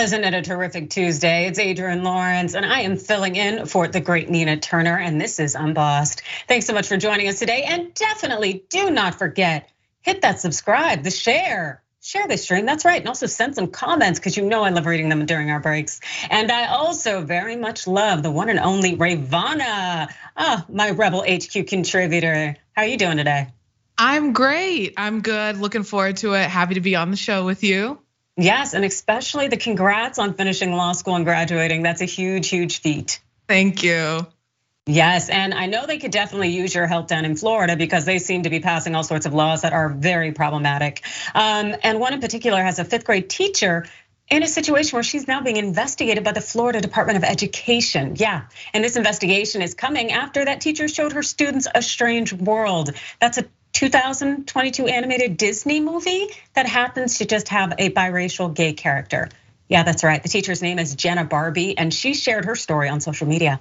Isn't it a terrific Tuesday? It's Adrienne Lawrence, and I am filling in for the great Nina Turner, and this is Unbossed. Thanks so much for joining us today, and definitely do not forget hit that subscribe, the share. Share this stream, that's right. And also send some comments because you know I love reading them during our breaks. And I also very much love the one and only Rayyvana, ah, my Rebel HQ contributor. How are you doing today? I'm great. I'm good. Looking forward to it. Happy to be on the show with you. Yes, and especially the congrats on finishing law school and graduating. That's a huge, huge feat. Thank you. Yes, and I know they could definitely use your help down in Florida because they seem to be passing all sorts of laws that are very problematic. Um, and one in particular has a fifth grade teacher in a situation where she's now being investigated by the Florida Department of Education. Yeah, and this investigation is coming after that teacher showed her students a strange world. That's a 2022 animated Disney movie that happens to just have a biracial gay character. Yeah, that's right. The teacher's name is Jenna Barbee, and she shared her story on social media.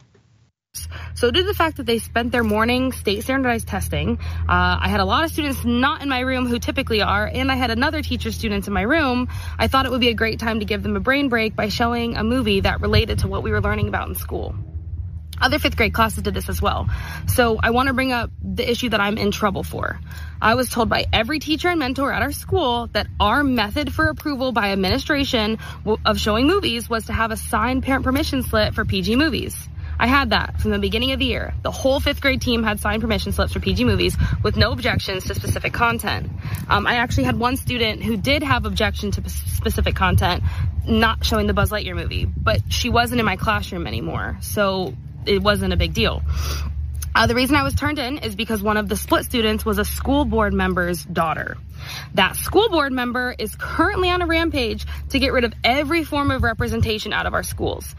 So due to the fact that they spent their morning state standardized testing, uh, I had a lot of students not in my room who typically are, and I had another teacher students in my room. I thought it would be a great time to give them a brain break by showing a movie that related to what we were learning about in school. Other fifth grade classes did this as well. So I want to bring up the issue that I'm in trouble for. I was told by every teacher and mentor at our school that our method for approval by administration of showing movies was to have a signed parent permission slip for PG movies. I had that from the beginning of the year. The whole fifth grade team had signed permission slips for PG movies with no objections to specific content. Um, I actually had one student who did have objection to specific content, not showing the Buzz Lightyear movie, but she wasn't in my classroom anymore. So it wasn't a big deal. Uh, the reason I was turned in is because one of the split students was a school board member's daughter. That school board member is currently on a rampage to get rid of every form of representation out of our schools.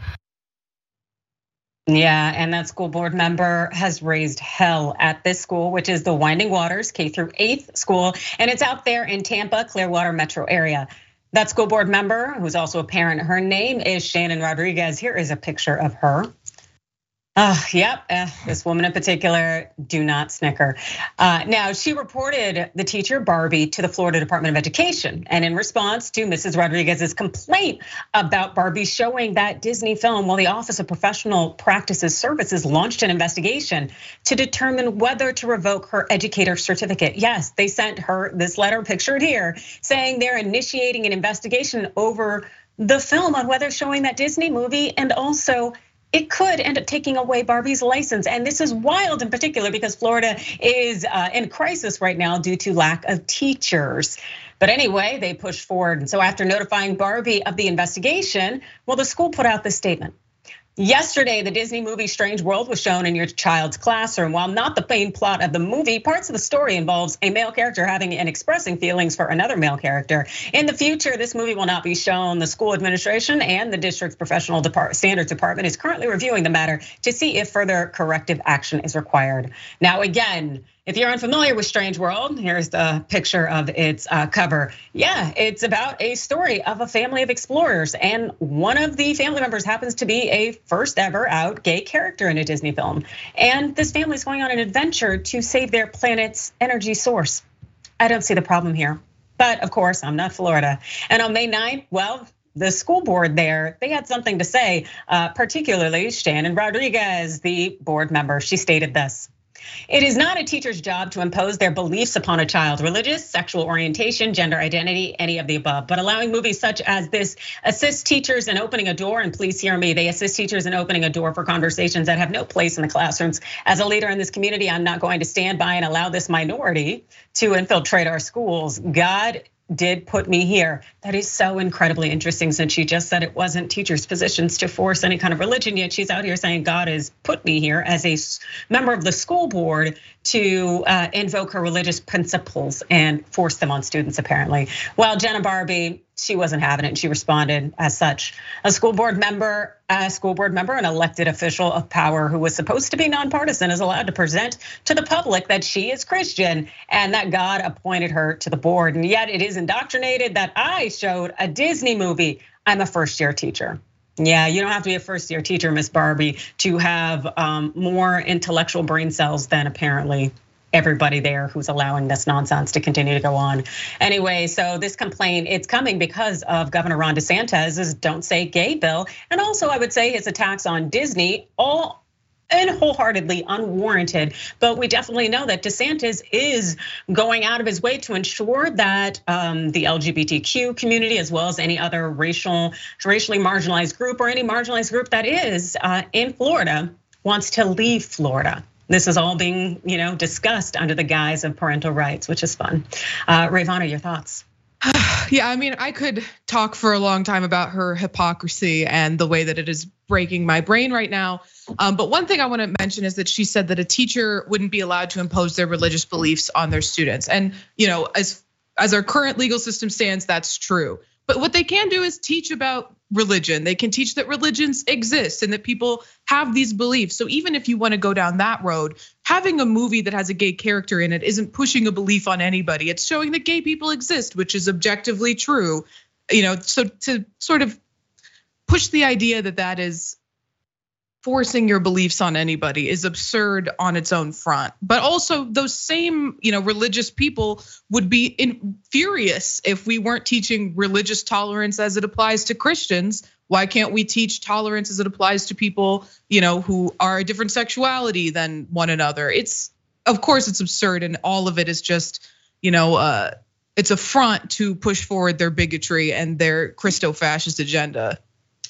Yeah, and that school board member has raised hell at this school, which is the Winding Waters K through 8th school, and it's out there in Tampa, Clearwater metro area. That school board member, who's also a parent, her name is Shannon Rodriguez. Here is a picture of her. Uh, yep, uh, this woman in particular, do not snicker. Uh, now, she reported the teacher Barbee to the Florida Department of Education. And in response to Mrs. Rodriguez's complaint about Barbee showing that Disney film, well, the Office of Professional Practices Services launched an investigation to determine whether to revoke her educator certificate. Yes, they sent her this letter pictured here saying they're initiating an investigation over the film on whether showing that Disney movie and also it could end up taking away Barbee's license. And this is wild in particular because Florida is uh, in crisis right now due to lack of teachers. But anyway, they pushed forward. And so after notifying Barbee of the investigation, well, the school put out this statement. Yesterday, the Disney movie Strange World was shown in your child's classroom. While not the main plot of the movie, parts of the story involves a male character having and expressing feelings for another male character. In the future, this movie will not be shown. The school administration and the district's professional standards department is currently reviewing the matter to see if further corrective action is required. Now, again, if you're unfamiliar with Strange World, here's the picture of its uh, cover. Yeah, it's about a story of a family of explorers, and one of the family members happens to be a first ever out gay character in a Disney film. And this family is going on an adventure to save their planet's energy source. I don't see the problem here. But of course, I'm not Florida. And on May 9th, well, the school board there, they had something to say, uh, particularly Shannon Rodriguez, the board member. She stated this. It is not a teacher's job to impose their beliefs upon a child, religious, sexual orientation, gender identity, any of the above. But allowing movies such as this assist teachers in opening a door, and please hear me, they assist teachers in opening a door for conversations that have no place in the classrooms. As a leader in this community, I'm not going to stand by and allow this minority to infiltrate our schools. God did put me here. That is so incredibly interesting since she just said it wasn't teachers' positions to force any kind of religion, yet she's out here saying God has put me here as a member of the school board to uh, invoke her religious principles and force them on students, apparently. Well, Jenna Barbee, she wasn't having it. And she responded as such. A school board member, a school board member, an elected official of power who was supposed to be nonpartisan, is allowed to present to the public that she is Christian and that God appointed her to the board. And yet it is indoctrinated that I showed a Disney movie. I'm a first year teacher. Yeah, you don't have to be a first year teacher, Miss Barbee, to have um, more intellectual brain cells than apparently everybody there who's allowing this nonsense to continue to go on. Anyway, so this complaint, it's coming because of Governor Ron DeSantis's Don't Say Gay bill. And also I would say his attacks on Disney, all and wholeheartedly unwarranted. But we definitely know that DeSantis is going out of his way to ensure that um, the LGBTQ community, as well as any other racial, racially marginalized group or any marginalized group that is uh, in Florida, wants to leave Florida. This is all being, you know, discussed under the guise of parental rights, which is fun. Uh, Rayyvana, your thoughts? Yeah, I mean, I could talk for a long time about her hypocrisy and the way that it is breaking my brain right now. Um, but one thing I want to mention is that she said that a teacher wouldn't be allowed to impose their religious beliefs on their students. And you know, as as our current legal system stands, that's true. But what they can do is teach about religion. They can teach that religions exist and that people have these beliefs. So even if you want to go down that road, having a movie that has a gay character in it isn't pushing a belief on anybody. It's showing that gay people exist, which is objectively true. You know, so to sort of push the idea that that is forcing your beliefs on anybody is absurd on its own front. But also those same, you know, religious people would be in, furious if we weren't teaching religious tolerance as it applies to Christians. Why can't we teach tolerance as it applies to people, you know, who are a different sexuality than one another? It's of course it's absurd and all of it is just, you know, uh it's a front to push forward their bigotry and their Christo-fascist agenda.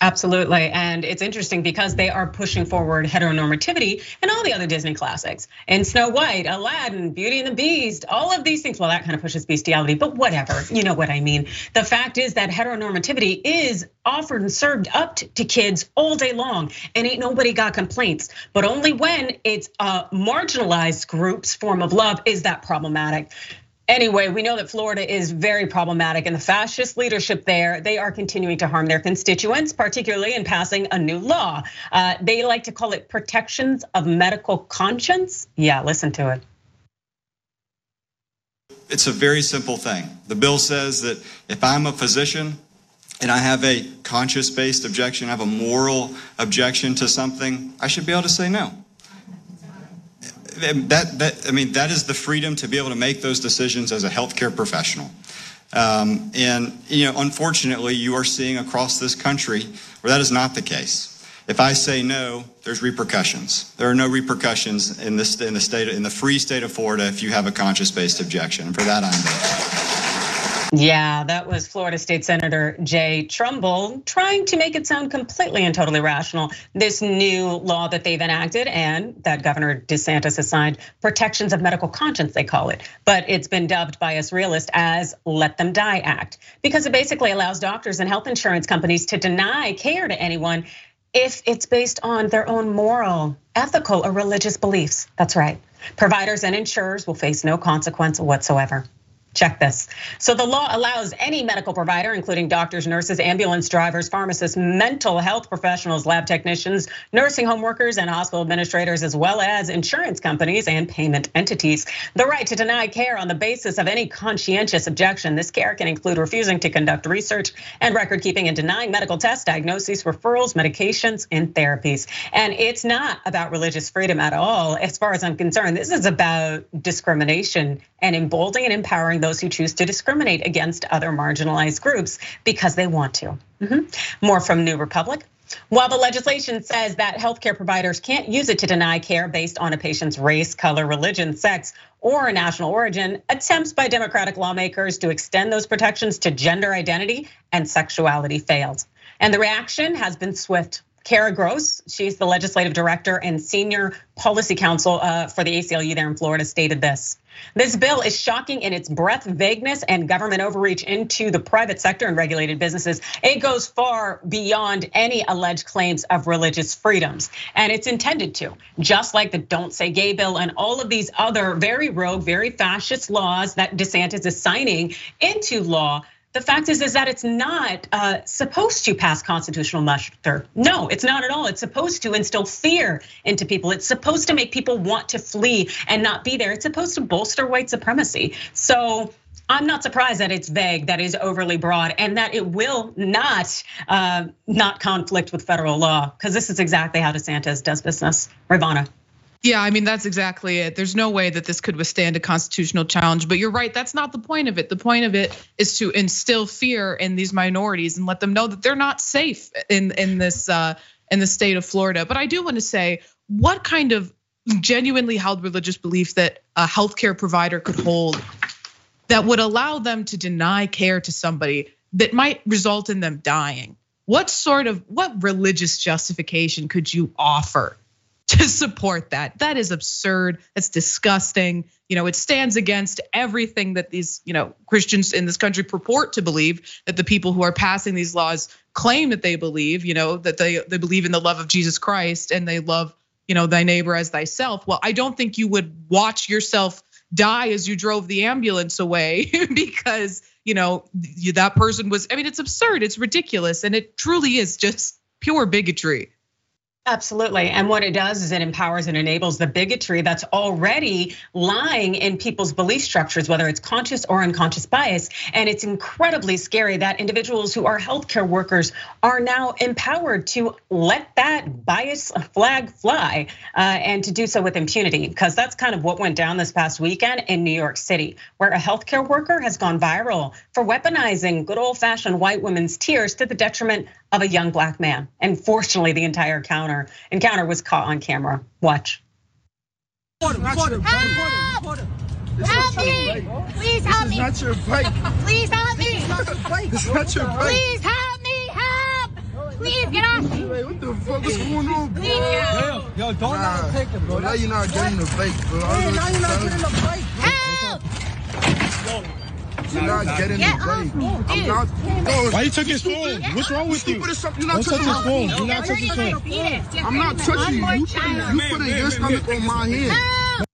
Absolutely. And it's interesting because they are pushing forward heteronormativity and all the other Disney classics. And Snow White, Aladdin, Beauty and the Beast, all of these things. Well, that kind of pushes bestiality, but whatever. You know what I mean. The fact is that heteronormativity is offered and served up to kids all day long. And ain't nobody got complaints. But only when it's a marginalized group's form of love is that problematic. Anyway, we know that Florida is very problematic and the fascist leadership there, they are continuing to harm their constituents, particularly in passing a new law. Uh, they like to call it protections of medical conscience. Yeah, listen to it. It's a very simple thing. The bill says that if I'm a physician and I have a conscious based objection, I have a moral objection to something, I should be able to say no that, that, I mean, that is the freedom to be able to make those decisions as a healthcare professional. Um, and, you know, unfortunately, you are seeing across this country where that is not the case. If I say no, there's repercussions. There are no repercussions in this in the state in the free state of Florida if you have a conscience-based objection. For that, I'm. Yeah, that was Florida State Senator Jay Trumbull trying to make it sound completely and totally rational. This new law that they've enacted and that Governor DeSantis has signed, protections of medical conscience, they call it. But it's been dubbed by us realists as Let Them Die Act because it basically allows doctors and health insurance companies to deny care to anyone if it's based on their own moral, ethical, or religious beliefs. That's right. Providers and insurers will face no consequence whatsoever. Check this. So the law allows any medical provider, including doctors, nurses, ambulance drivers, pharmacists, mental health professionals, lab technicians, nursing home workers, and hospital administrators, as well as insurance companies and payment entities, the right to deny care on the basis of any conscientious objection. This care can include refusing to conduct research and record keeping and denying medical tests, diagnoses, referrals, medications, and therapies. And it's not about religious freedom at all, as far as I'm concerned. This is about discrimination and emboldening and empowering those who choose to discriminate against other marginalized groups because they want to. Mm-hmm. More from New Republic. While the legislation says that healthcare providers can't use it to deny care based on a patient's race, color, religion, sex, or national origin, attempts by Democratic lawmakers to extend those protections to gender identity and sexuality failed. And the reaction has been swift. Kara Gross, she's the legislative director and senior policy counsel uh, for the ACLU there in Florida, stated this. This bill is shocking in its breadth, vagueness, and government overreach into the private sector and regulated businesses. It goes far beyond any alleged claims of religious freedoms. And it's intended to, just like the Don't Say Gay bill and all of these other very rogue, very fascist laws that DeSantis is signing into law the fact is, is that it's not uh, supposed to pass constitutional muster. No, it's not at all. It's supposed to instill fear into people. It's supposed to make people want to flee and not be there. It's supposed to bolster white supremacy. So I'm not surprised that it's vague, that is overly broad, and that it will not uh, not conflict with federal law, because this is exactly how DeSantis does business. Rayyvana. Yeah, I mean, that's exactly it. There's no way that this could withstand a constitutional challenge, but you're right. That's not the point of it. The point of it is to instill fear in these minorities and let them know that they're not safe in, in this, uh, in the state of Florida. But I do want to say, what kind of genuinely held religious belief that a healthcare provider could hold that would allow them to deny care to somebody that might result in them dying? What sort of, what religious justification could you offer to support that. That is absurd. That's disgusting. You know, it stands against everything that these, you know, Christians in this country purport to believe that the people who are passing these laws claim that they believe, you know, that they they believe in the love of Jesus Christ and they love, you know, thy neighbor as thyself. Well, I don't think you would watch yourself die as you drove the ambulance away because, you know, that person was I mean, it's absurd, it's ridiculous and it truly is just pure bigotry. Absolutely. And what it does is it empowers and enables the bigotry that's already lying in people's belief structures, whether it's conscious or unconscious bias. And it's incredibly scary that individuals who are healthcare workers are now empowered to let that bias flag fly uh, and to do so with impunity, because that's kind of what went down this past weekend in New York City, where a healthcare worker has gone viral for weaponizing good old fashioned white women's tears to the detriment of a young black man. And fortunately, the entire counter encounter encounter was caught on camera. Watch. Help! Help me! Please help me! It's not your bike. Please help me! It's not your bike. Please help me! Help! Please get off me! Wait, what the fuck is going on, bro? Please get Yo, yo, don't Nah, nah. take it, bro. now you're not getting the bike, bro. Hey, now you're not getting the bike. Help! You're not getting Get the off me, I'm dude. not. No, Why you took his phone? What's wrong with you? stupid as something. You're not touching his my phone. phone. Do not touch his phone. I'm not touching you. You put, you your stomach on my hand.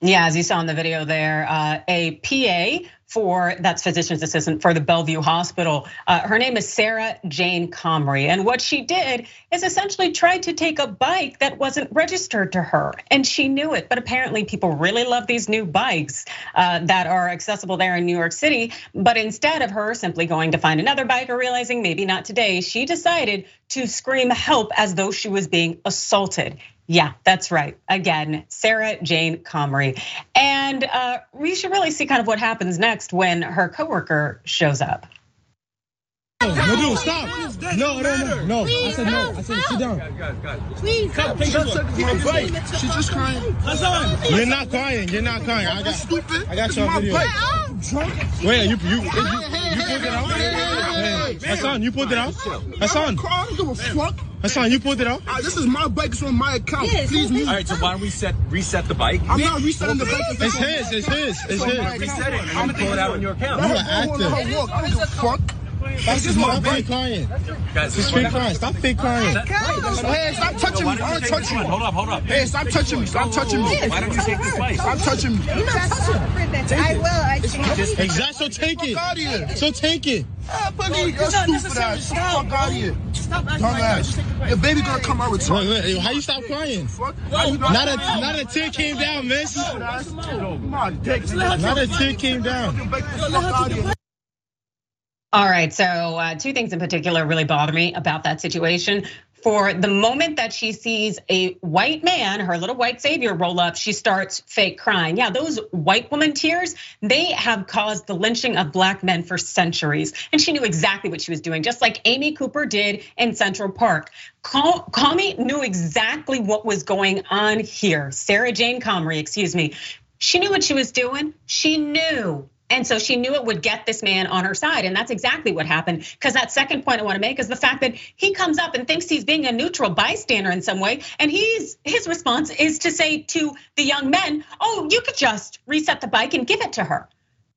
Yeah, as you saw in the video there, uh, a PA for that's physician's assistant for the Bellevue Hospital. Uh, her name is Sarah Jane Comrie, and what she did is essentially tried to take a bike that wasn't registered to her, and she knew it. But apparently, people really love these new bikes uh, that are accessible there in New York City. But instead of her simply going to find another bike or realizing maybe not today, she decided to scream help as though she was being assaulted. Yeah, that's right. Again, Sarah Jane Comrie. And uh, we should really see kind of what happens next when her coworker shows up. No, dude, stop. No, no, no, no. I said no. I said sit down. Please help She just took my bike. She's just crying. You're not crying. You're not crying. I got. Stupid. I got It's you on my video. Bike. Drunk. Wait, you you you, you pulled it out? Hey, Hassan, you pulled it out? Hassan, I don't give a fuck. Hassan, you pulled it out? Ah, This is my bike. It's on my account. Please move. All right, so why don't we set reset the bike? I'm not resetting the bike. It's his. It's his. It's his. Reset it. I'm gonna pull it out on your account. You Let an her go on her actor. I don't give a fuck. That's This is my fake crying. Guys, It's fake crying. Stop fake crying. Hey, stop touching me. I don't touch you. Hold up, hold up. Hey, stop touching me. Stop touching me. Why don't you take this bike? Stop touching me. You not I will. I Just Exactly. So take it. out of here. So take it. Ah, Boogie, you're stupid ass. Fuck out of here. Dumbass. Your baby gonna come out with Wait, wait. How you stop crying? Fuck. Not a not a tear came down, miss. Not a tear came down. Fuck out of here. All right, so uh, two things in particular really bother me about that situation. For the moment that she sees a white man, her little white savior roll up, she starts fake crying. Yeah, those white woman tears, they have caused the lynching of black men for centuries. And she knew exactly what she was doing, just like Amy Cooper did in Central Park. Comey knew exactly what was going on here. Sarah Jane Comrie, excuse me. She knew what she was doing. She knew and so she knew it would get this man on her side. And that's exactly what happened. Because that second point I want to make is the fact that he comes up and thinks he's being a neutral bystander in some way. And he's his response is to say to the young men, oh, you could just reset the bike and give it to her.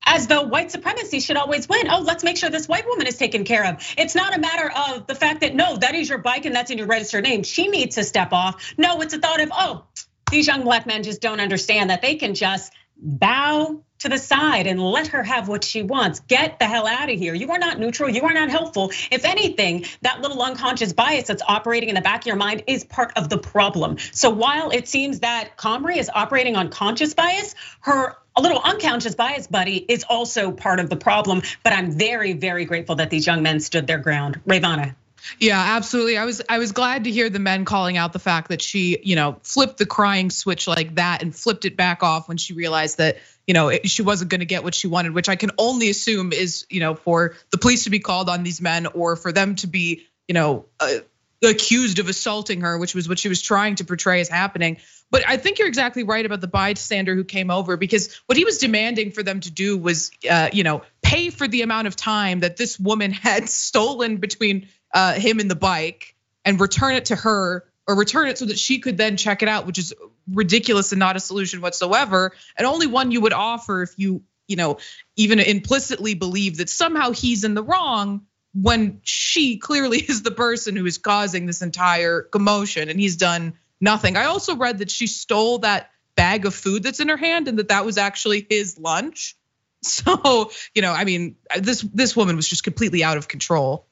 As though white supremacy should always win. Oh, let's make sure this white woman is taken care of. It's not a matter of the fact that no, that is your bike and that's in your registered name. She needs to step off. No, it's a thought of, oh, these young black men just don't understand that they can just bow to the side and let her have what she wants. Get the hell out of here. You are not neutral. You are not helpful. If anything, that little unconscious bias that's operating in the back of your mind is part of the problem. So while it seems that Comrie is operating on conscious bias, her a little unconscious bias buddy is also part of the problem. But I'm very, very grateful that these young men stood their ground. Rayyvana. Yeah, absolutely. I was I was glad to hear the men calling out the fact that she, you know, flipped the crying switch like that and flipped it back off when she realized that, you know, she wasn't going to get what she wanted, which I can only assume is, you know, for the police to be called on these men or for them to be, you know, uh, accused of assaulting her, which was what she was trying to portray as happening. But I think you're exactly right about the bystander who came over because what he was demanding for them to do was, uh, you know, pay for the amount of time that this woman had stolen between Uh, him in the bike and return it to her or return it so that she could then check it out, which is ridiculous and not a solution whatsoever. And only one you would offer if you, you know, even implicitly believe that somehow he's in the wrong when she clearly is the person who is causing this entire commotion and he's done nothing. I also read that she stole that bag of food that's in her hand and that that was actually his lunch. So, you know, I mean, this this woman was just completely out of control.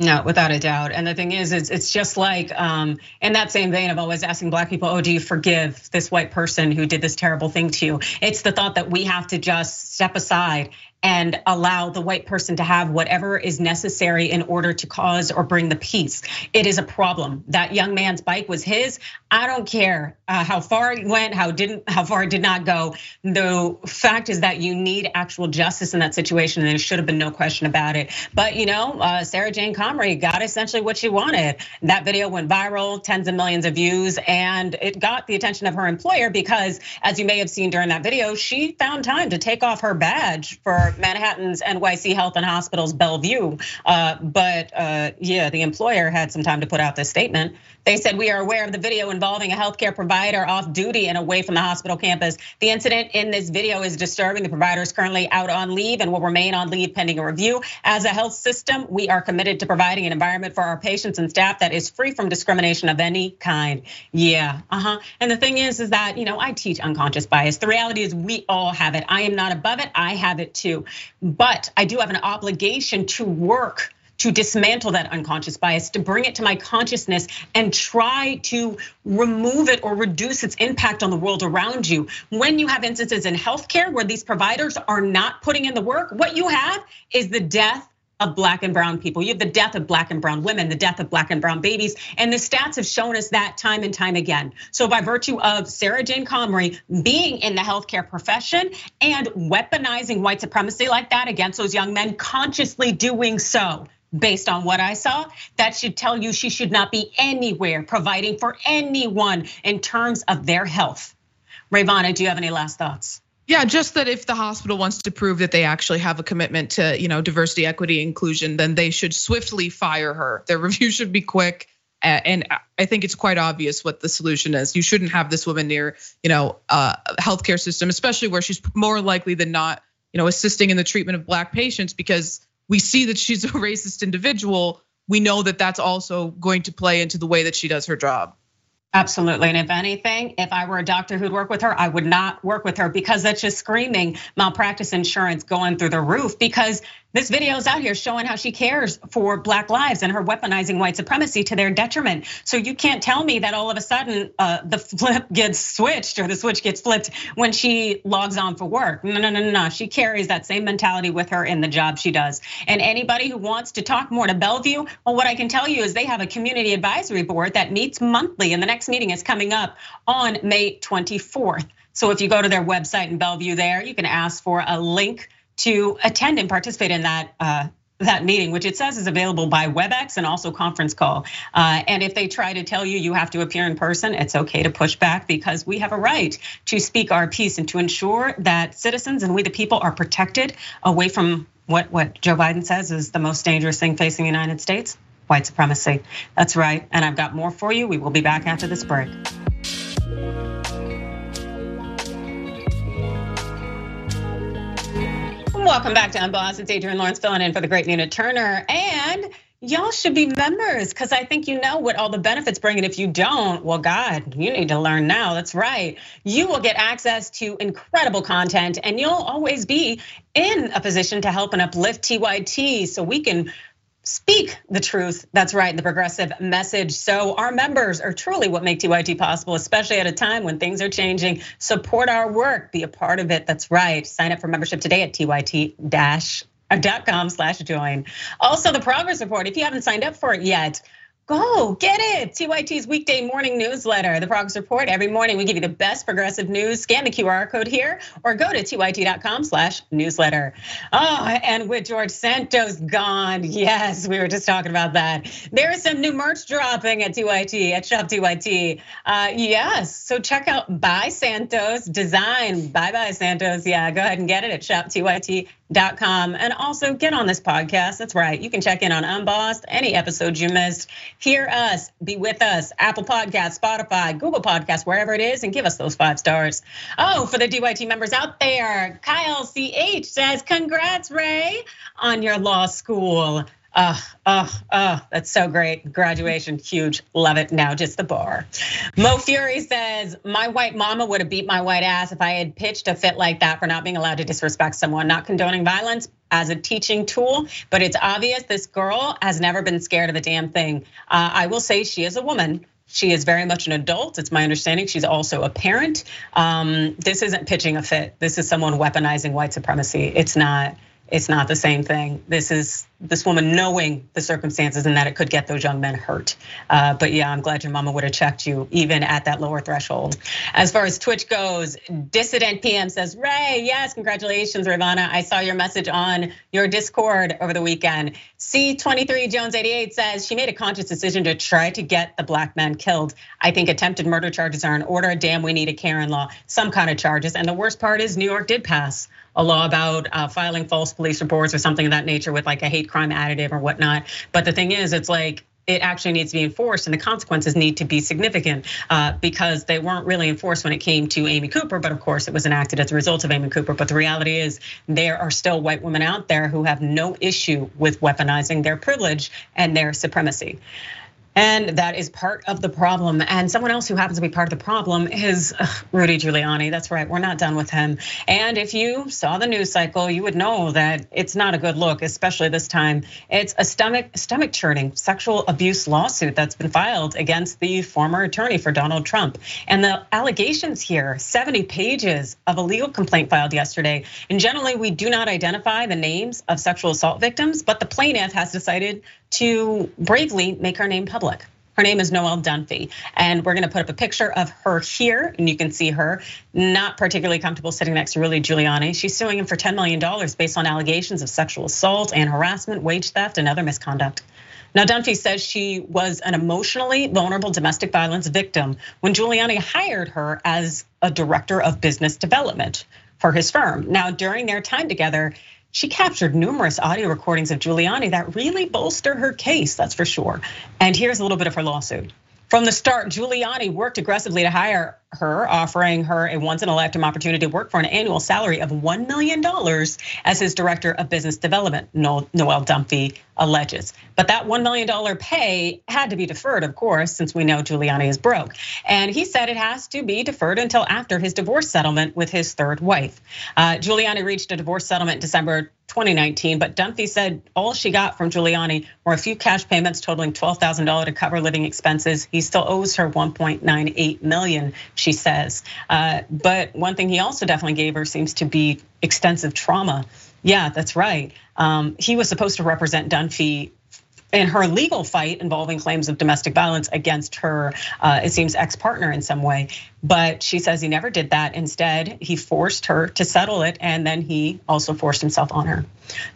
No, without a doubt. And the thing is, it's it's just like um, in that same vein of always asking black people, "Oh, do you forgive this white person who did this terrible thing to you?" It's the thought that we have to just step aside and allow the white person to have whatever is necessary in order to cause or bring the peace. It is a problem. That young man's bike was his. I don't care uh, how far it went, how didn't, how far it did not go. The fact is that you need actual justice in that situation, and there should have been no question about it. But you know, uh, Sarah Jane Comrie got essentially what she wanted. That video went viral, tens of millions of views, and it got the attention of her employer because, as you may have seen during that video, she found time to take off her badge for Manhattan's NYC Health and Hospitals Bellevue. Uh, but uh, yeah, the employer had some time to put out this statement. They said, We are aware of the video involving a healthcare provider off duty and away from the hospital campus. The incident in this video is disturbing. The provider is currently out on leave and will remain on leave pending a review. As a health system, we are committed to providing an environment for our patients and staff that is free from discrimination of any kind. Yeah, uh huh. And the thing is, is that, you know, I teach unconscious bias. The reality is, we all have it. I am not above it, I have it too. But I do have an obligation to work to dismantle that unconscious bias, to bring it to my consciousness and try to remove it or reduce its impact on the world around you. When you have instances in healthcare where these providers are not putting in the work, what you have is the death of black and brown people. You have the death of black and brown women, the death of black and brown babies. And the stats have shown us that time and time again. So by virtue of Sarah Jane Comrie being in the healthcare profession and weaponizing white supremacy like that against those young men, consciously doing so, based on what I saw, that should tell you she should not be anywhere providing for anyone in terms of their health. Rayyvana, do you have any last thoughts? Yeah, just that if the hospital wants to prove that they actually have a commitment to, you know, diversity, equity, inclusion, then they should swiftly fire her. Their review should be quick. And I think it's quite obvious what the solution is. You shouldn't have this woman near, you know, a healthcare system, especially where she's more likely than not, you know, assisting in the treatment of black patients because we see that she's a racist individual. We know that that's also going to play into the way that she does her job. Absolutely. And if anything, if I were a doctor who'd work with her, I would not work with her because that's just screaming malpractice insurance going through the roof. Because this video is out here showing how she cares for Black lives and her weaponizing white supremacy to their detriment. So you can't tell me that all of a sudden uh, the flip gets switched or the switch gets flipped when she logs on for work. No, no, no, no, no. She carries that same mentality with her in the job she does. And anybody who wants to talk more to Bellevue, well, what I can tell you is they have a community advisory board that meets monthly, and the next meeting is coming up on May 24th. So if you go to their website in Bellevue, there you can ask for a link to attend and participate in that uh, that meeting, which it says is available by WebEx and also conference call. Uh, and if they try to tell you you have to appear in person, it's okay to push back because we have a right to speak our piece and to ensure that citizens and we the people are protected away from what what Joe Biden says is the most dangerous thing facing the United States, white supremacy. That's right. And I've got more for you. We will be back after this break. Welcome back to Unbossed. It's Adrienne Lawrence filling in for the great Nina Turner. And y'all should be members because I think you know what all the benefits bring. And if you don't, well, God, you need to learn now. That's right. You will get access to incredible content and you'll always be in a position to help and uplift TYT so we can speak the truth. That's right, the progressive message. So our members are truly what make TYT possible, especially at a time when things are changing. Support our work, be a part of it. That's right. Sign up for membership today at TYT uh, com slash join. Also, the progress report, if you haven't signed up for it yet, Go get it. TYT's weekday morning newsletter, the Progress Report. Every morning we give you the best progressive news. Scan the QR code here or go to tyt.com slash newsletter. Oh, and with George Santos gone, yes, we were just talking about that. There is some new merch dropping at TYT, at Shop TYT. Uh, yes, so check out Bye Santos Design. Bye bye Santos. Yeah, go ahead and get it at Shop TYT com and also get on this podcast. That's right. You can check in on Unbossed, any episodes you missed. Hear us, be with us, Apple Podcast, Spotify, Google Podcast, wherever it is, and give us those five stars. Oh, for the TYT members out there, Kyle CH says, Congrats, Ray, on your law school. Uh, uh, uh, that's so great. Graduation, huge. Love it. Now just the bar. Mo Fury says, My white mama would have beat my white ass if I had pitched a fit like that for not being allowed to disrespect someone, not condoning violence as a teaching tool. But it's obvious this girl has never been scared of a damn thing. Uh, I will say she is a woman. She is very much an adult. It's my understanding. She's also a parent. Um, this isn't pitching a fit. This is someone weaponizing white supremacy. It's not. It's not the same thing. This is this woman knowing the circumstances and that it could get those young men hurt. Uh, but yeah, I'm glad your mama would have checked you even at that lower threshold. As far as Twitch goes, Dissident PM says, Ray, yes, congratulations, Rayyvana. I saw your message on your Discord over the weekend. C23 Jones 88 says she made a conscious decision to try to get the black man killed. I think attempted murder charges are in order. Damn, we need a Karen law, some kind of charges. And the worst part is New York did pass a law about uh, filing false police reports or something of that nature with like a hate crime additive or whatnot. But the thing is, it's like it actually needs to be enforced and the consequences need to be significant uh, because they weren't really enforced when it came to Amy Cooper, but of course it was enacted as a result of Amy Cooper. But the reality is there are still white women out there who have no issue with weaponizing their privilege and their supremacy. And that is part of the problem. And someone else who happens to be part of the problem is Rudy Giuliani. That's right, we're not done with him. And if you saw the news cycle, you would know that it's not a good look, especially this time. It's a stomach stomach churning sexual abuse lawsuit that's been filed against the former attorney for Donald Trump. And the allegations here, 70 pages of a legal complaint filed yesterday. And generally, we do not identify the names of sexual assault victims, but the plaintiff has decided to bravely make her name public. Her name is Noelle Dunphy, and we're gonna put up a picture of her here, and you can see her not particularly comfortable sitting next to Rudy Giuliani. She's suing him for $10 million based on allegations of sexual assault and harassment, wage theft, and other misconduct. Now, Dunphy says she was an emotionally vulnerable domestic violence victim when Giuliani hired her as a director of business development for his firm. Now, during their time together, she captured numerous audio recordings of Giuliani that really bolster her case, that's for sure. And here's a little bit of her lawsuit. From the start, Giuliani worked aggressively to hire her, offering her a once in a lifetime opportunity to work for an annual salary of $1 million as his director of business development, Noelle Dunphy alleges. But that $1 million pay had to be deferred, of course, since we know Giuliani is broke. And he said it has to be deferred until after his divorce settlement with his third wife. Uh, Giuliani reached a divorce settlement in December 2019, but Dunphy said all she got from Giuliani were a few cash payments totaling $12,000 to cover living expenses. He still owes her 1.98 million, she says. Uh, but one thing he also definitely gave her seems to be extensive trauma. Yeah, that's right. Um, he was supposed to represent Dunphy in her legal fight involving claims of domestic violence against her, uh, it seems, ex partner in some way. But she says he never did that. Instead, he forced her to settle it, and then he also forced himself on her.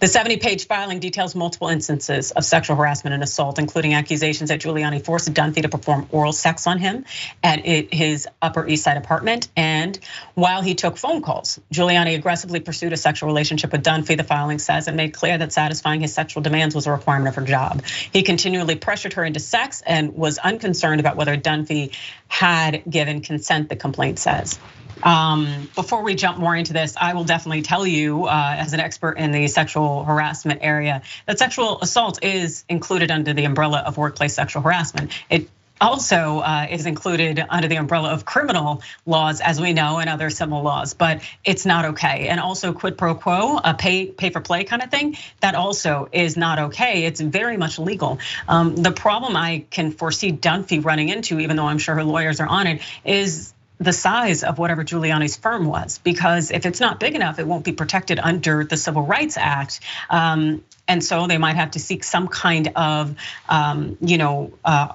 The 70 page filing details multiple instances of sexual harassment and assault, including accusations that Giuliani forced Dunphy to perform oral sex on him at his Upper East Side apartment. And while he took phone calls, Giuliani aggressively pursued a sexual relationship with Dunphy, the filing says, and made clear that satisfying his sexual demands was a requirement of her job. He continually pressured her into sex and was unconcerned about whether Dunphy had given consent, the complaint says. Um, before we jump more into this, I will definitely tell you, uh, as an expert in the sexual harassment area, that sexual assault is included under the umbrella of workplace sexual harassment. It also uh, is included under the umbrella of criminal laws, as we know, and other civil laws, but it's not okay. And also quid pro quo, a pay pay for play kind of thing, that also is not okay. It's very much legal. Um, the problem I can foresee Dunphy running into, even though I'm sure her lawyers are on it, is the size of whatever Giuliani's firm was, because if it's not big enough, it won't be protected under the Civil Rights Act. Um, and so they might have to seek some kind of, um, you know, uh,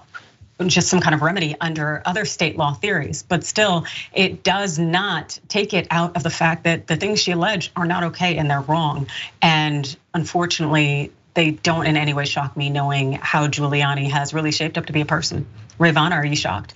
just some kind of remedy under other state law theories. But still, it does not take it out of the fact that the things she alleged are not okay and they're wrong. And unfortunately, they don't in any way shock me knowing how Giuliani has really shaped up to be a person. Rayyvana, are you shocked?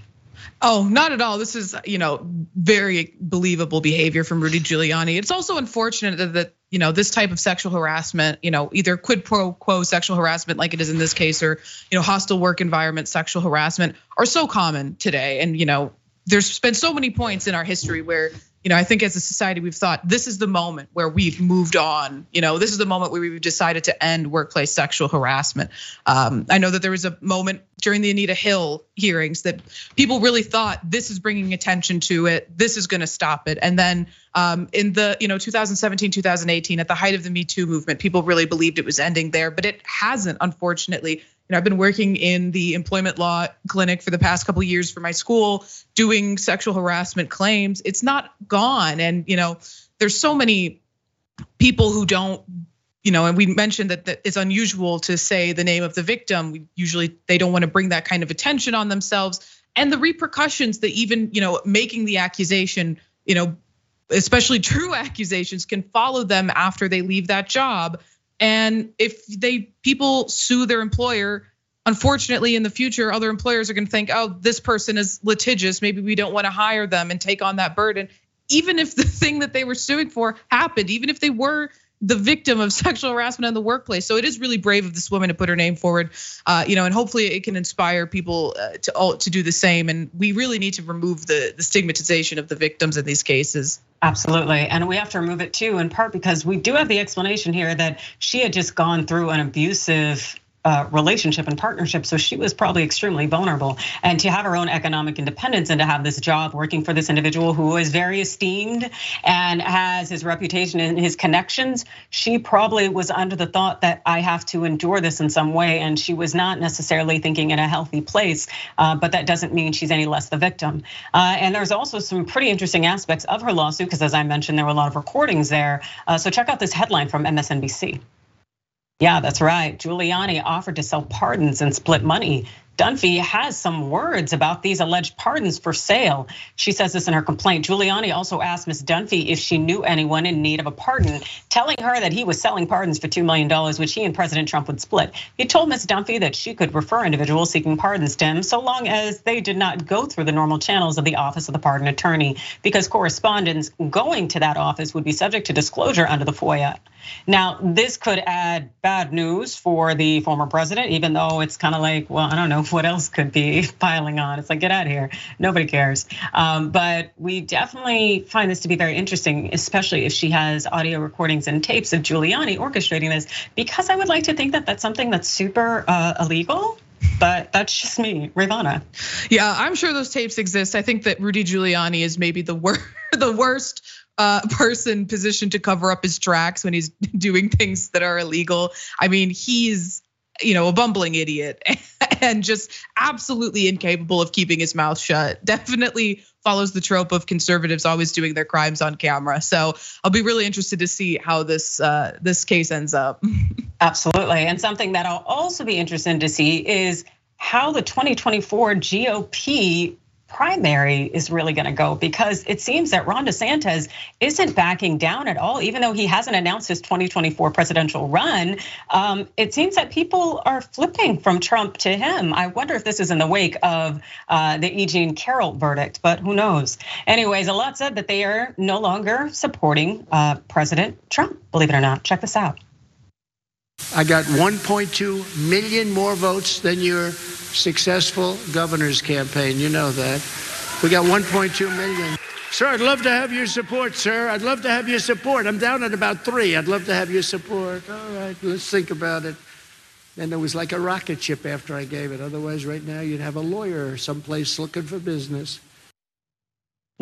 Oh, not at all. This is, you know, very believable behavior from Rudy Giuliani. It's also unfortunate that, that, you know, this type of sexual harassment, you know, either quid pro quo sexual harassment like it is in this case or, you know, hostile work environment sexual harassment are so common today. And, you know, there's been so many points in our history where you know, I think as a society we've thought this is the moment where we've moved on. You know, this is the moment where we've decided to end workplace sexual harassment. Um, I know that there was a moment during the Anita Hill hearings that people really thought this is bringing attention to it, this is going to stop it, and then um, in the you know 2017 2018 at the height of the Me Too movement, people really believed it was ending there, but it hasn't, unfortunately know, I've been working in the employment law clinic for the past couple years for my school, doing sexual harassment claims. It's not gone, and you know, there's so many people who don't you know, and we mentioned that, it's unusual to say the name of the victim. Usually they don't want to bring that kind of attention on themselves, and the repercussions that even you know making the accusation, you know, especially true accusations, can follow them after they leave that job. And if they people sue their employer, unfortunately in the future other employers are going to think, "Oh, this person is litigious, maybe we don't want to hire them and take on that burden." Even if the thing that they were suing for happened, even if they were the victim of sexual harassment in the workplace. So it is really brave of this woman to put her name forward, uh, you know, and hopefully it can inspire people uh, to all to do the same. And we really need to remove the the stigmatization of the victims in these cases. Absolutely. And we have to remove it too, in part because we do have the explanation here that she had just gone through an abusive uh, relationship and partnership. So she was probably extremely vulnerable. And to have her own economic independence and to have this job working for this individual who is very esteemed and has his reputation and his connections, she probably was under the thought that I have to endure this in some way. And she was not necessarily thinking in a healthy place, uh, but that doesn't mean she's any less the victim. Uh, and there's also some pretty interesting aspects of her lawsuit, because as I mentioned, there were a lot of recordings there. So check out this headline from MSNBC. Yeah, that's right. Giuliani offered to sell pardons and split money. Dunphy has some words about these alleged pardons for sale. She says this in her complaint. Giuliani also asked Ms. Dunphy if she knew anyone in need of a pardon, telling her that he was selling pardons for $2 million, which he and President Trump would split. He told Ms. Dunphy that she could refer individuals seeking pardons to him so long as they did not go through the normal channels of the Office of the Pardon Attorney, because correspondence going to that office would be subject to disclosure under the FOIA. Now, this could add bad news for the former president, even though it's kind of like, well, I don't know what else could be piling on. It's like, get out of here. Nobody cares. Um, but we definitely find this to be very interesting, especially if she has audio recordings and tapes of Giuliani orchestrating this, because I would like to think that that's something that's super uh, illegal but that's just me, Rayyvana. Yeah, I'm sure those tapes exist. I think that Rudy Giuliani is maybe the worst, the worst uh, person positioned to cover up his tracks when he's doing things that are illegal. I mean, he's you know a bumbling idiot and just absolutely incapable of keeping his mouth shut. Definitely follows the trope of conservatives always doing their crimes on camera. So I'll be really interested to see how this uh, this case ends up. Absolutely, and something that I'll also be interested to see is how the 2024 GOP primary is really going to go because it seems that Ron DeSantis isn't backing down at all, even though he hasn't announced his 2024 presidential run. Um, it seems that people are flipping from Trump to him. I wonder if this is in the wake of uh, the E. Jean Carroll verdict, but who knows? Anyways, a lot said that they are no longer supporting uh, President Trump, believe it or not. Check this out. I got 1.2 million more votes than your successful governor's campaign. You know that. We got 1.2 million. Sir, I'd love to have your support, sir. I'd love to have your support. I'm down at about three. I'd love to have your support. All right, let's think about it. And it was like a rocket ship after I gave it. Otherwise, right now, you'd have a lawyer someplace looking for business.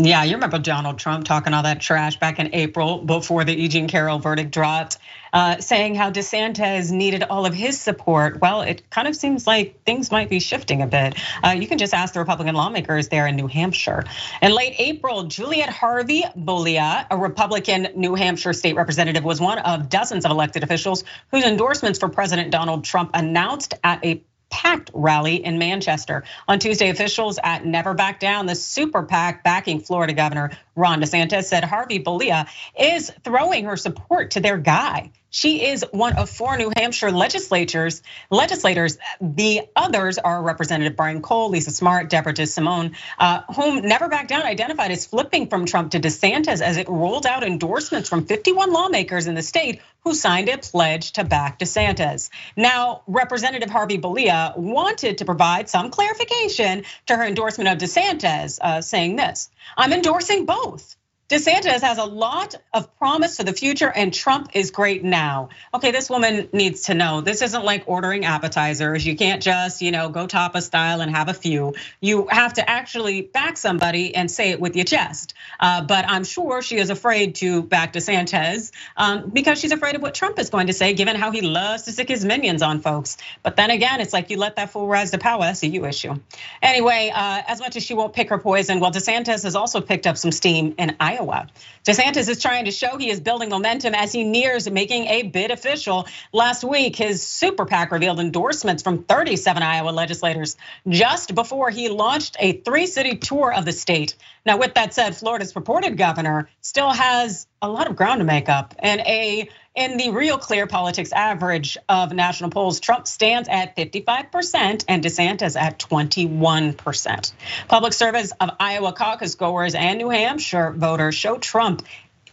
Yeah, you remember Donald Trump talking all that trash back in April before the E. Jean Carroll verdict dropped, uh, saying how DeSantis needed all of his support. Well, it kind of seems like things might be shifting a bit. Uh, you can just ask the Republican lawmakers there in New Hampshire. In late April, Juliet Harvey Bolia, a Republican New Hampshire state representative, was one of dozens of elected officials whose endorsements for President Donald Trump announced at a PAC rally in Manchester. On Tuesday, officials at Never Back Down, the super PAC backing Florida Governor Ron DeSantis, said Harvey Bolia is throwing her support to their guy. She is one of four New Hampshire legislatures, legislators. The others are Representative Brian Cole, Lisa Smart, Deborah DeSimone, uh, whom Never Back Down identified as flipping from Trump to DeSantis as it rolled out endorsements from 51 lawmakers in the state who signed a pledge to back DeSantis. Now, Representative Harvey Bolia wanted to provide some clarification to her endorsement of DeSantis, uh, saying this I'm endorsing both. DeSantis has a lot of promise for the future, and Trump is great now. Okay, this woman needs to know this isn't like ordering appetizers. You can't just, you know, go tapa style and have a few. You have to actually back somebody and say it with your chest. Uh, but I'm sure she is afraid to back DeSantis um, because she's afraid of what Trump is going to say, given how he loves to stick his minions on folks. But then again, it's like you let that fool rise to power. That's a you issue. Anyway, uh, as much as she won't pick her poison, well, DeSantis has also picked up some steam in Iowa. Iowa. DeSantis is trying to show he is building momentum as he nears making a bid official. Last week, his super PAC revealed endorsements from 37 Iowa legislators just before he launched a three city tour of the state. Now, with that said, Florida's purported governor still has a lot of ground to make up and a in the real clear politics average of national polls, Trump stands at 55% and DeSantis at 21%. Public service of Iowa caucus goers and New Hampshire voters show Trump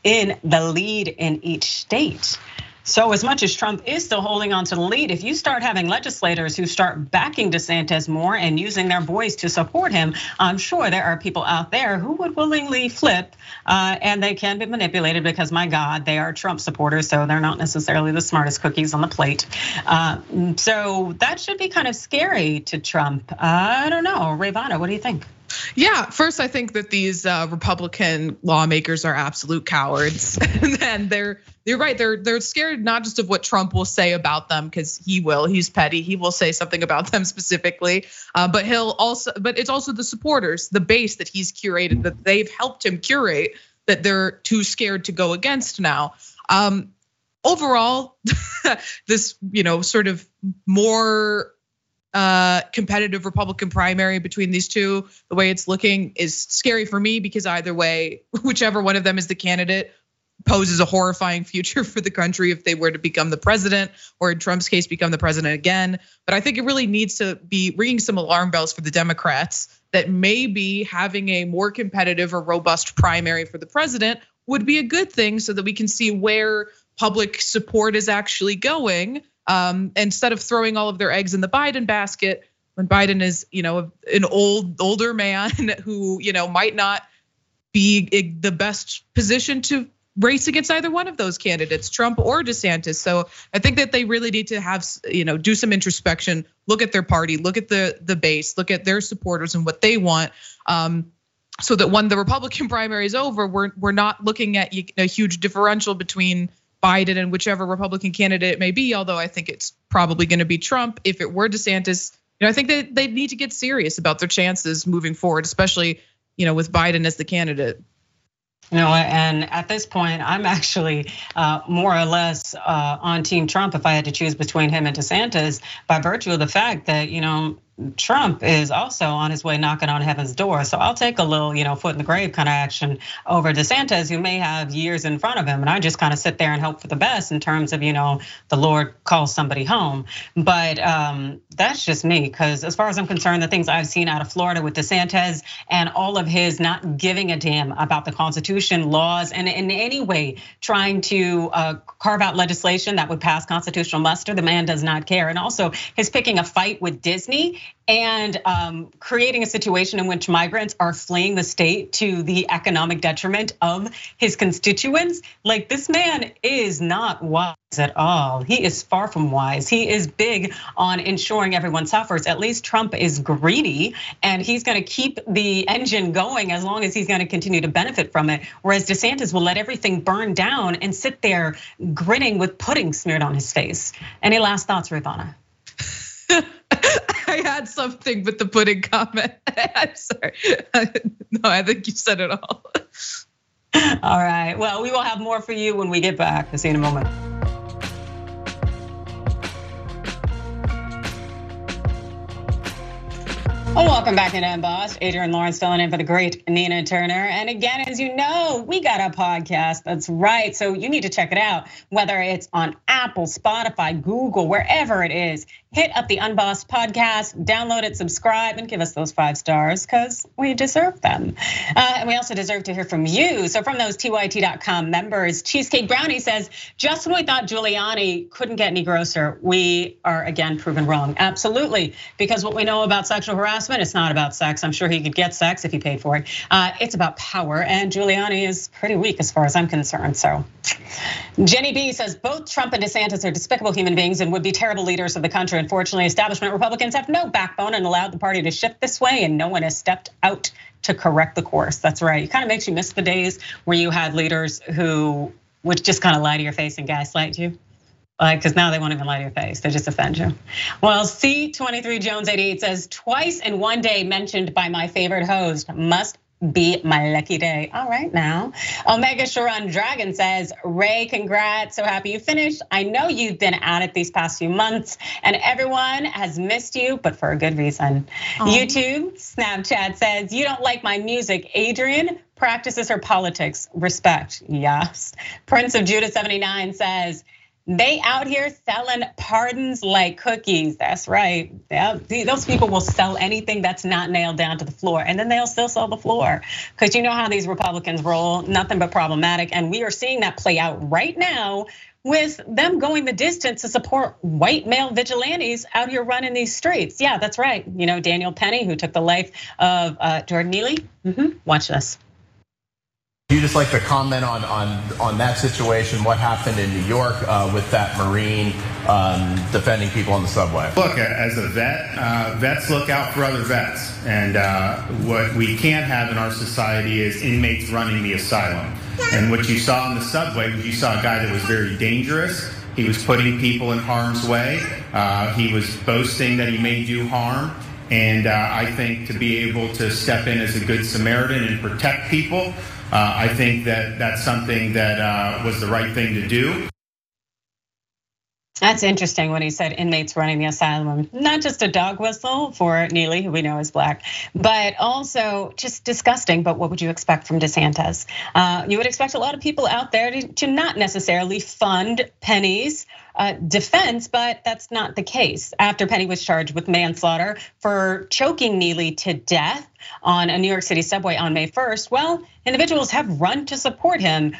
in the lead in each state. So, as much as Trump is still holding on to the lead, if you start having legislators who start backing DeSantis more and using their voice to support him, I'm sure there are people out there who would willingly flip, uh, and they can be manipulated because, my God, they are Trump supporters, so they're not necessarily the smartest cookies on the plate. Uh, so that should be kind of scary to Trump. I don't know, Rayyvana, what do you think? Yeah, first I think that these Republican lawmakers are absolute cowards, and they're you're right. They're they're scared not just of what Trump will say about them because he will. He's petty. He will say something about them specifically. Uh, but he'll also. But it's also the supporters, the base that he's curated, that they've helped him curate, that they're too scared to go against now. Um, overall, this you know sort of more uh, competitive Republican primary between these two, the way it's looking is scary for me because either way, whichever one of them is the candidate poses a horrifying future for the country if they were to become the president or in Trump's case become the president again. But I think it really needs to be ringing some alarm bells for the Democrats that maybe having a more competitive or robust primary for the president would be a good thing so that we can see where public support is actually going um, instead of throwing all of their eggs in the Biden basket when Biden is, you know, an old older man who, you know, might not be the best position to race against either one of those candidates, Trump or DeSantis. So I think that they really need to have, you know, do some introspection, look at their party, look at the the base, look at their supporters and what they want. Um, so that when the Republican primary is over, we're we're not looking at a huge differential between Biden and whichever Republican candidate it may be. Although I think it's probably going to be Trump. If it were DeSantis, you know, I think that they need to get serious about their chances moving forward, especially you know with Biden as the candidate. Know, and at this point, I'm actually uh, more or less uh, on Team Trump if I had to choose between him and DeSantis by virtue of the fact that, you know, Trump is also on his way knocking on heaven's door. So I'll take a little, you know, foot in the grave kind of action over DeSantis, who may have years in front of him. And I just kind of sit there and hope for the best in terms of, you know, the Lord calls somebody home. But um, that's just me, because as far as I'm concerned, the things I've seen out of Florida with DeSantis and all of his not giving a damn about the Constitution, laws, and in any way trying to uh, carve out legislation that would pass constitutional muster, the man does not care. And also his picking a fight with Disney and um, creating a situation in which migrants are fleeing the state to the economic detriment of his constituents. Like this man is not wise at all. He is far from wise. He is big on ensuring everyone suffers. At least Trump is greedy and he's going to keep the engine going as long as he's going to continue to benefit from it. Whereas DeSantis will let everything burn down and sit there grinning with pudding smeared on his face. Any last thoughts, Rayyvana? I had something with the pudding comment. I'm sorry. No, I think you said it all. All right. Well, we will have more for you when we get back. I'll see you in a moment. Well, welcome back to Unbossed. Adrienne Lawrence filling in for the great Nina Turner. And again, as you know, we got a podcast. That's right. So you need to check it out, whether it's on Apple, Spotify, Google, wherever it is. Hit up the Unbossed podcast, download it, subscribe, and give us those five stars because we deserve them. Uh, and we also deserve to hear from you. So from those TYT.com members, Cheesecake Brownie says, just when we thought Giuliani couldn't get any grosser, we are again proven wrong. Absolutely, because what we know about sexual harassment, it's not about sex. I'm sure he could get sex if he paid for it. Uh, it's about power, and Giuliani is pretty weak as far as I'm concerned. So, Jenny B says both Trump and DeSantis are despicable human beings and would be terrible leaders of the country. Unfortunately, establishment Republicans have no backbone and allowed the party to shift this way, and no one has stepped out to correct the course. That's right. It kind of makes you miss the days where you had leaders who would just kind of lie to your face and gaslight you. Like, because now they won't even lie to your face, they just offend you. Well, C23 Jones 88 says, twice in one day mentioned by my favorite host, must be my lucky day. All right now. Omega Sharon Dragon says, Ray, congrats. So happy you finished. I know you've been at it these past few months and everyone has missed you, but for a good reason. YouTube, Snapchat says, you don't like my music. Adrienne. practices her politics. Respect, yes. Prince of Judah 79 says, they out here selling pardons like cookies. That's right. Yeah, those people will sell anything that's not nailed down to the floor, and then they'll still sell the floor because you know how these Republicans roll, nothing but problematic. And we are seeing that play out right now with them going the distance to support white male vigilantes out here running these streets. Yeah, that's right. You know, Daniel Penny, who took the life of Jordan Neely. Mm-hmm. Watch this. You just like to comment on on on that situation, what happened in New York uh, with that Marine um, defending people on the subway? Look, as a vet, uh, vets look out for other vets, and uh, what we can't have in our society is inmates running the asylum. And what you saw on the subway was you saw a guy that was very dangerous. He was putting people in harm's way. Uh, he was boasting that he may do harm. And uh, I think to be able to step in as a good Samaritan and protect people. Uh, I think that that's something that uh, was the right thing to do. That's interesting when he said inmates running the asylum. Not just a dog whistle for Neely, who we know is black, but also just disgusting. But what would you expect from DeSantis? Uh, you would expect a lot of people out there to, not necessarily fund Penny's uh, defense, but that's not the case. After Penny was charged with manslaughter for choking Neely to death on a New York City subway on May 1st, well, individuals have run to support him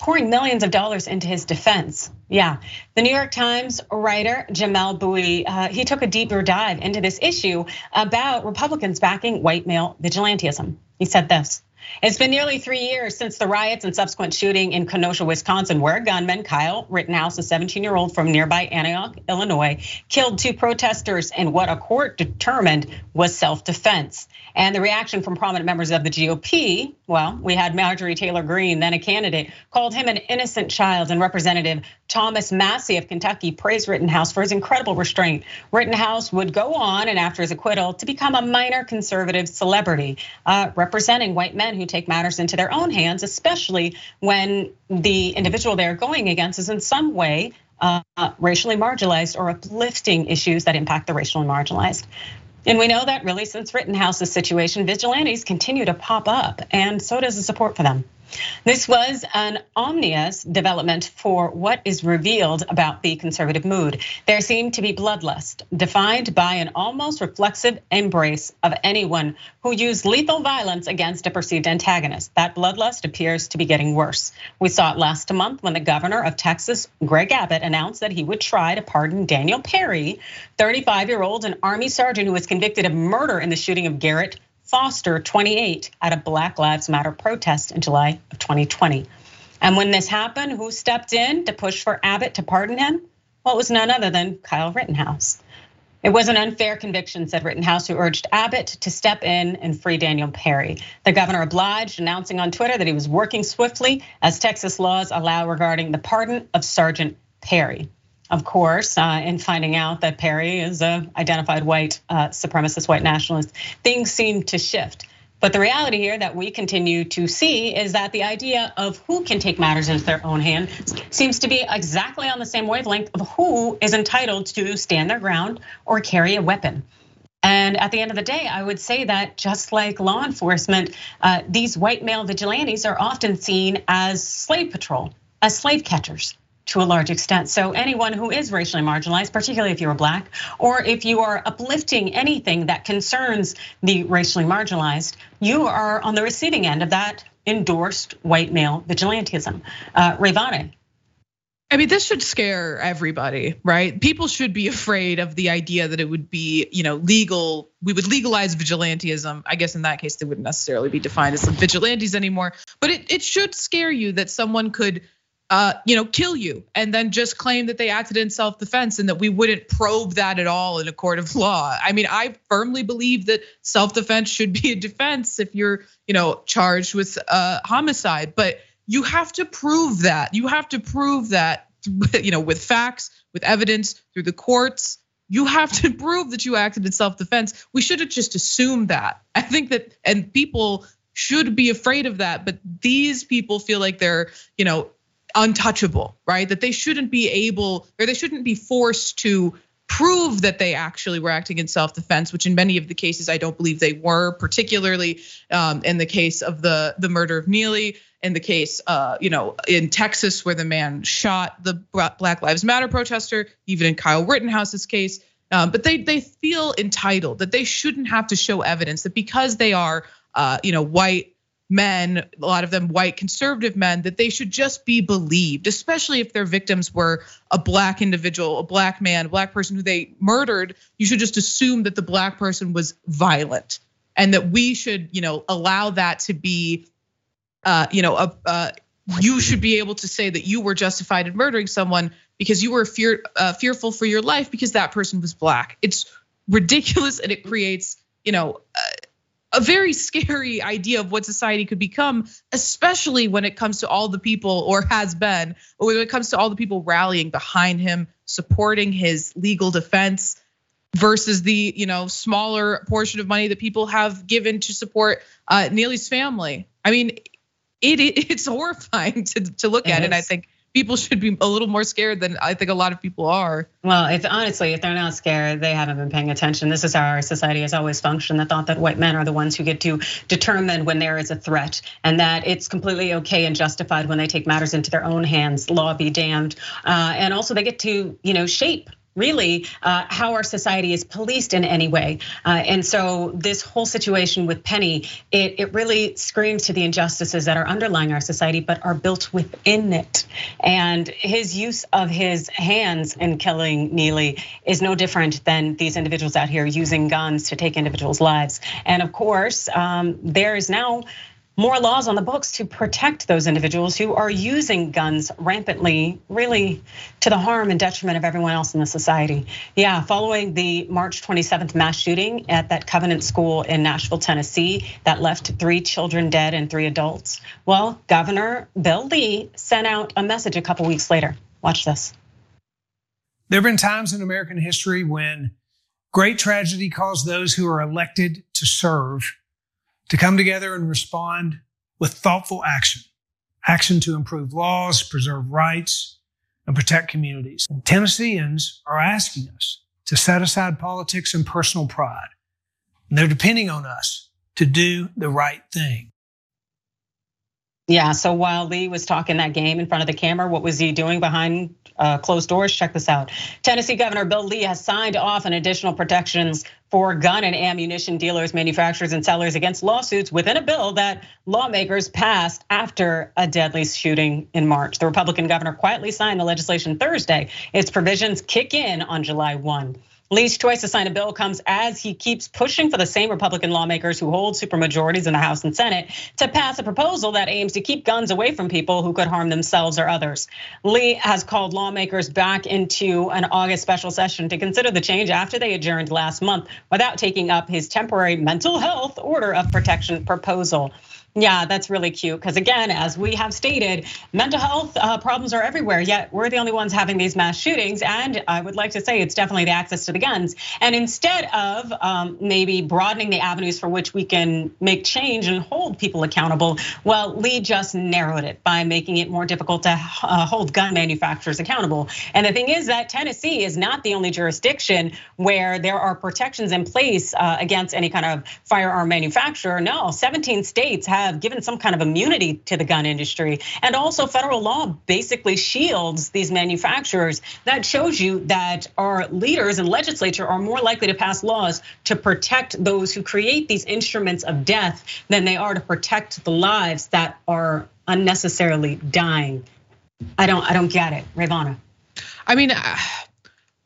pouring millions of dollars into his defense. Yeah, the New York Times writer Jamelle Bouie, uh, he took a deeper dive into this issue about Republicans backing white male vigilantism. He said this. It's been nearly three years since the riots and subsequent shooting in Kenosha, Wisconsin, where gunman Kyle Rittenhouse, a 17 year old from nearby Antioch, Illinois, killed two protesters in what a court determined was self defense. And the reaction from prominent members of the GOP, well, we had Marjorie Taylor Greene, then a candidate, called him an innocent child, and Representative Thomas Massie of Kentucky praised Rittenhouse for his incredible restraint. Rittenhouse would go on, and after his acquittal, to become a minor conservative celebrity, uh, representing white men who take matters into their own hands, especially when the individual they're going against is in some way uh, racially marginalized or uplifting issues that impact the racially marginalized. And we know that really since Rittenhouse's situation, vigilantes continue to pop up, and so does the support for them. This was an ominous development for what is revealed about the conservative mood. There seemed to be bloodlust, defined by an almost reflexive embrace of anyone who used lethal violence against a perceived antagonist. That bloodlust appears to be getting worse. We saw it last month when the governor of Texas, Greg Abbott, announced that he would try to pardon Daniel Perry, 35 year old, an Army sergeant who was convicted of murder in the shooting of Garrett Foster, 28, at a Black Lives Matter protest in July of 2020. And when this happened, who stepped in to push for Abbott to pardon him? Well, it was none other than Kyle Rittenhouse. It was an unfair conviction, said Rittenhouse, who urged Abbott to step in and free Daniel Perry. The governor obliged, announcing on Twitter that he was working swiftly as Texas laws allow regarding the pardon of Sergeant Perry. Of course, uh, in finding out that Perry is a identified white uh, supremacist, white nationalist, things seem to shift. But the reality here that we continue to see is that the idea of who can take matters into their own hand seems to be exactly on the same wavelength of who is entitled to stand their ground or carry a weapon. And at the end of the day, I would say that just like law enforcement, uh, these white male vigilantes are often seen as slave patrol, as slave catchers to a large extent. So anyone who is racially marginalized, particularly if you're black, or if you are uplifting anything that concerns the racially marginalized, you are on the receiving end of that endorsed white male vigilantism. Uh, Rayyvana. I mean, this should scare everybody, right? People should be afraid of the idea that it would be, you know, legal. We would legalize vigilantism. I guess in that case, they wouldn't necessarily be defined as vigilantes anymore. But it, it should scare you that someone could uh, you know, kill you and then just claim that they acted in self-defense and that we wouldn't probe that at all in a court of law. I mean, I firmly believe that self-defense should be a defense if you're, you know, charged with uh, homicide, but you have to prove that. You have to prove that, you know, with facts, with evidence, through the courts. You have to prove that you acted in self-defense. We shouldn't just assume that. I think that, and people should be afraid of that, but these people feel like they're, you know, untouchable, right? That they shouldn't be able or they shouldn't be forced to prove that they actually were acting in self-defense, which in many of the cases I don't believe they were, particularly um, in the case of the the murder of Neely, in the case, uh, you know, in Texas where the man shot the Black Lives Matter protester, even in Kyle Rittenhouse's case. Um, but they they feel entitled that they shouldn't have to show evidence that because they are, uh, you know, white men, a lot of them white conservative men, that they should just be believed, especially if their victims were a black individual, a black man, a black person who they murdered. You should just assume that the black person was violent and that we should, you know, allow that to be, uh, you know, a, you should be able to say that you were justified in murdering someone because you were fear, uh, fearful for your life because that person was black. It's ridiculous and it creates, you know, uh, a very scary idea of what society could become, especially when it comes to all the people, or has been, or when it comes to all the people rallying behind him, supporting his legal defense, versus the you know smaller portion of money that people have given to support uh, Neely's family. I mean, it, it's horrifying to to look it at, is. and I think people should be a little more scared than I think a lot of people are. Well, if honestly, if they're not scared, they haven't been paying attention. This is how our society has always functioned. The thought that white men are the ones who get to determine when there is a threat, and that it's completely okay and justified when they take matters into their own hands. Law be damned. Uh, and also, they get to you know shape really uh, how our society is policed in any way. Uh, and so this whole situation with Penny, it, it really screams to the injustices that are underlying our society, but are built within it. And his use of his hands in killing Neely is no different than these individuals out here using guns to take individuals' lives. And of course, um, there is now more laws on the books to protect those individuals who are using guns rampantly, really to the harm and detriment of everyone else in the society. Yeah, following the March 27th mass shooting at that Covenant School in Nashville, Tennessee, that left three children dead and three adults. Well, Governor Bill Lee sent out a message a couple weeks later. Watch this. There have been times in American history when great tragedy caused those who are elected to serve to come together and respond with thoughtful action, action to improve laws, preserve rights, and protect communities. And Tennesseans are asking us to set aside politics and personal pride. And they're depending on us to do the right thing. Yeah, so while Lee was talking that game in front of the camera, what was he doing behind uh, closed doors? Check this out. Tennessee Governor Bill Lee has signed off on additional protections for gun and ammunition dealers, manufacturers, and sellers against lawsuits within a bill that lawmakers passed after a deadly shooting in March. The Republican governor quietly signed the legislation Thursday. Its provisions kick in on July 1. Lee's choice to sign a bill comes as he keeps pushing for the same Republican lawmakers who hold supermajorities in the House and Senate to pass a proposal that aims to keep guns away from people who could harm themselves or others. Lee has called lawmakers back into an August special session to consider the change after they adjourned last month without taking up his temporary mental health order of protection proposal. Yeah, that's really cute. Because again, as we have stated, mental health uh, problems are everywhere, yet we're the only ones having these mass shootings. And I would like to say it's definitely the access to the guns. And instead of um, maybe broadening the avenues for which we can make change and hold people accountable, well, Lee just narrowed it by making it more difficult to uh, hold gun manufacturers accountable. And the thing is that Tennessee is not the only jurisdiction where there are protections in place uh, against any kind of firearm manufacturer. No, 17 states have have given some kind of immunity to the gun industry. And also, federal law basically shields these manufacturers. That shows you that our leaders and legislature are more likely to pass laws to protect those who create these instruments of death than they are to protect the lives that are unnecessarily dying. I don't, I don't get it, Rayyvana. I mean,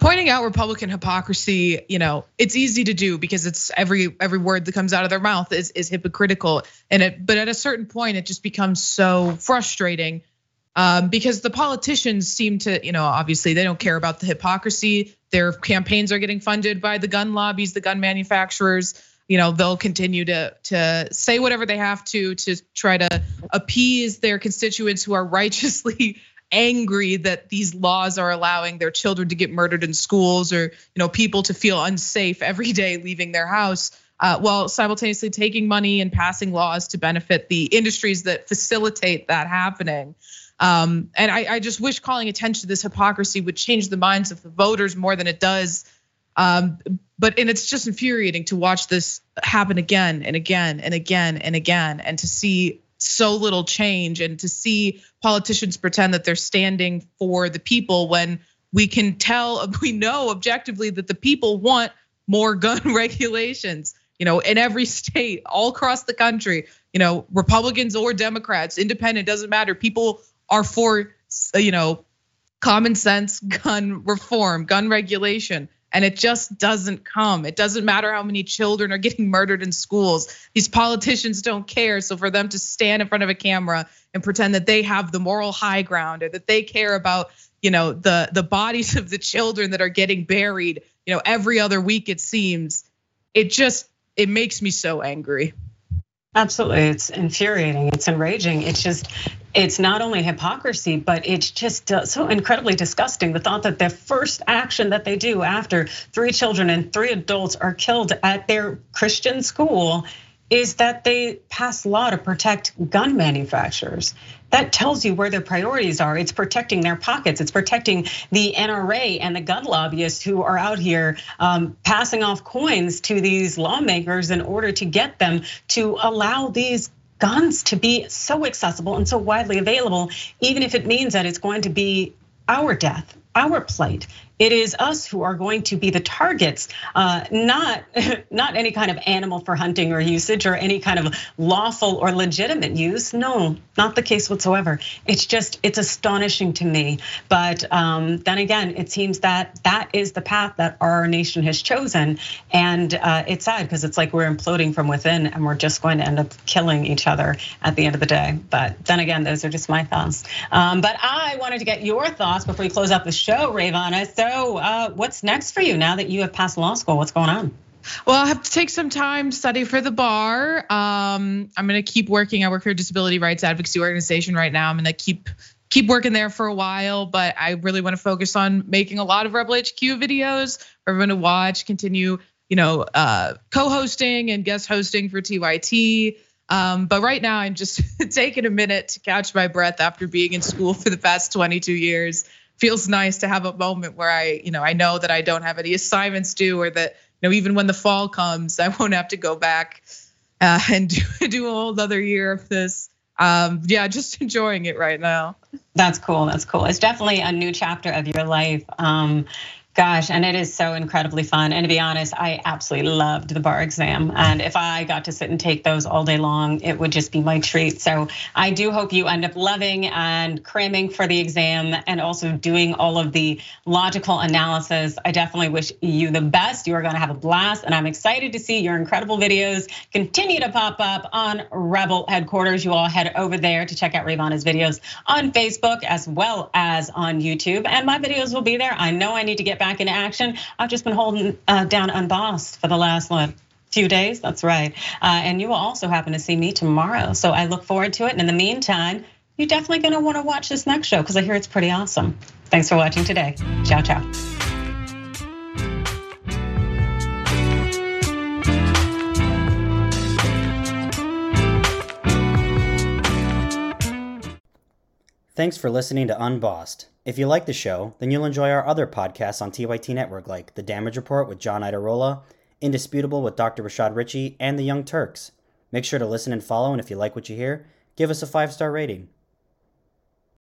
pointing out Republican hypocrisy, you know, it's easy to do because it's every every word that comes out of their mouth is is hypocritical. And it, but at a certain point, it just becomes so frustrating um, because the politicians seem to, you know, obviously they don't care about the hypocrisy. Their campaigns are getting funded by the gun lobbies, the gun manufacturers. You know, they'll continue to to say whatever they have to to try to appease their constituents who are righteously angry that these laws are allowing their children to get murdered in schools or you know people to feel unsafe every day leaving their house uh, while simultaneously taking money and passing laws to benefit the industries that facilitate that happening. Um, and I, I, just wish calling attention to this hypocrisy would change the minds of the voters more than it does um, but and it's just infuriating to watch this happen again and again and again and again and to see so little change and to see politicians pretend that they're standing for the people when we can tell we know objectively that the people want more gun regulations you know in every state all across the country you know republicans or democrats independent doesn't matter. People are for you know common sense gun reform gun regulation and it just doesn't come. It doesn't matter how many children are getting murdered in schools. These politicians don't care. So for them to stand in front of a camera and pretend that they have the moral high ground or that they care about, you know, the the bodies of the children that are getting buried, you know, every other week it seems, it just it makes me so angry. Absolutely. It's infuriating. It's enraging. It's just, it's not only hypocrisy, but it's just uh, so incredibly disgusting. The thought that the first action that they do after three children and three adults are killed at their Christian school is that they pass law to protect gun manufacturers. That tells you where their priorities are. It's protecting their pockets. It's protecting the NRA and the gun lobbyists who are out here um, passing off coins to these lawmakers in order to get them to allow these guns to be so accessible and so widely available, even if it means that it's going to be our death, our plight. It is us who are going to be the targets, uh, not not any kind of animal for hunting or usage or any kind of lawful or legitimate use. No, not the case whatsoever. It's just it's astonishing to me. But um, then again, it seems that that is the path that our nation has chosen, and uh, it's sad because it's like we're imploding from within, and we're just going to end up killing each other at the end of the day. But then again, those are just my thoughts. Um, but I wanted to get your thoughts before we close out the show, Rayyvana. So so, uh, what's next for you now that you have passed law school? What's going on? Well, I have to take some time study for the bar. Um, I'm gonna keep working. I work for a disability rights advocacy organization right now. I'm gonna keep keep working there for a while, but I really want to focus on making a lot of Rebel HQ videos for everyone to watch. Continue, you know, uh, co-hosting and guest hosting for TYT. Um, but right now, I'm just taking a minute to catch my breath after being in school for the past 22 years feels nice to have a moment where I, you know, I know that I don't have any assignments due or that, you know, even when the fall comes, I won't have to go back uh, and do, do a whole other year of this. Um, yeah, just enjoying it right now. That's cool. That's cool. It's definitely a new chapter of your life. Um, Gosh, and it is so incredibly fun. And to be honest, I absolutely loved the bar exam. And if I got to sit and take those all day long, it would just be my treat. So I do hope you end up loving and cramming for the exam and also doing all of the logical analysis. I definitely wish you the best. You are going to have a blast. And I'm excited to see your incredible videos continue to pop up on Rebel headquarters. You all head over there to check out Rayyvana's videos on Facebook as well as on YouTube. And my videos will be there. I know I need to get back into action. I've just been holding uh, down Unbossed for the last what, few days. That's right. Uh, and you will also happen to see me tomorrow. So I look forward to it. And in the meantime, you're definitely going to want to watch this next show because I hear it's pretty awesome. Thanks for watching today. Ciao, ciao. Thanks for listening to Unbossed. If you like the show, then you'll enjoy our other podcasts on TYT Network like The Damage Report with John Iadarola, Indisputable with Dr. Rashad Richey, and The Young Turks. Make sure to listen and follow, and if you like what you hear, give us a five star rating.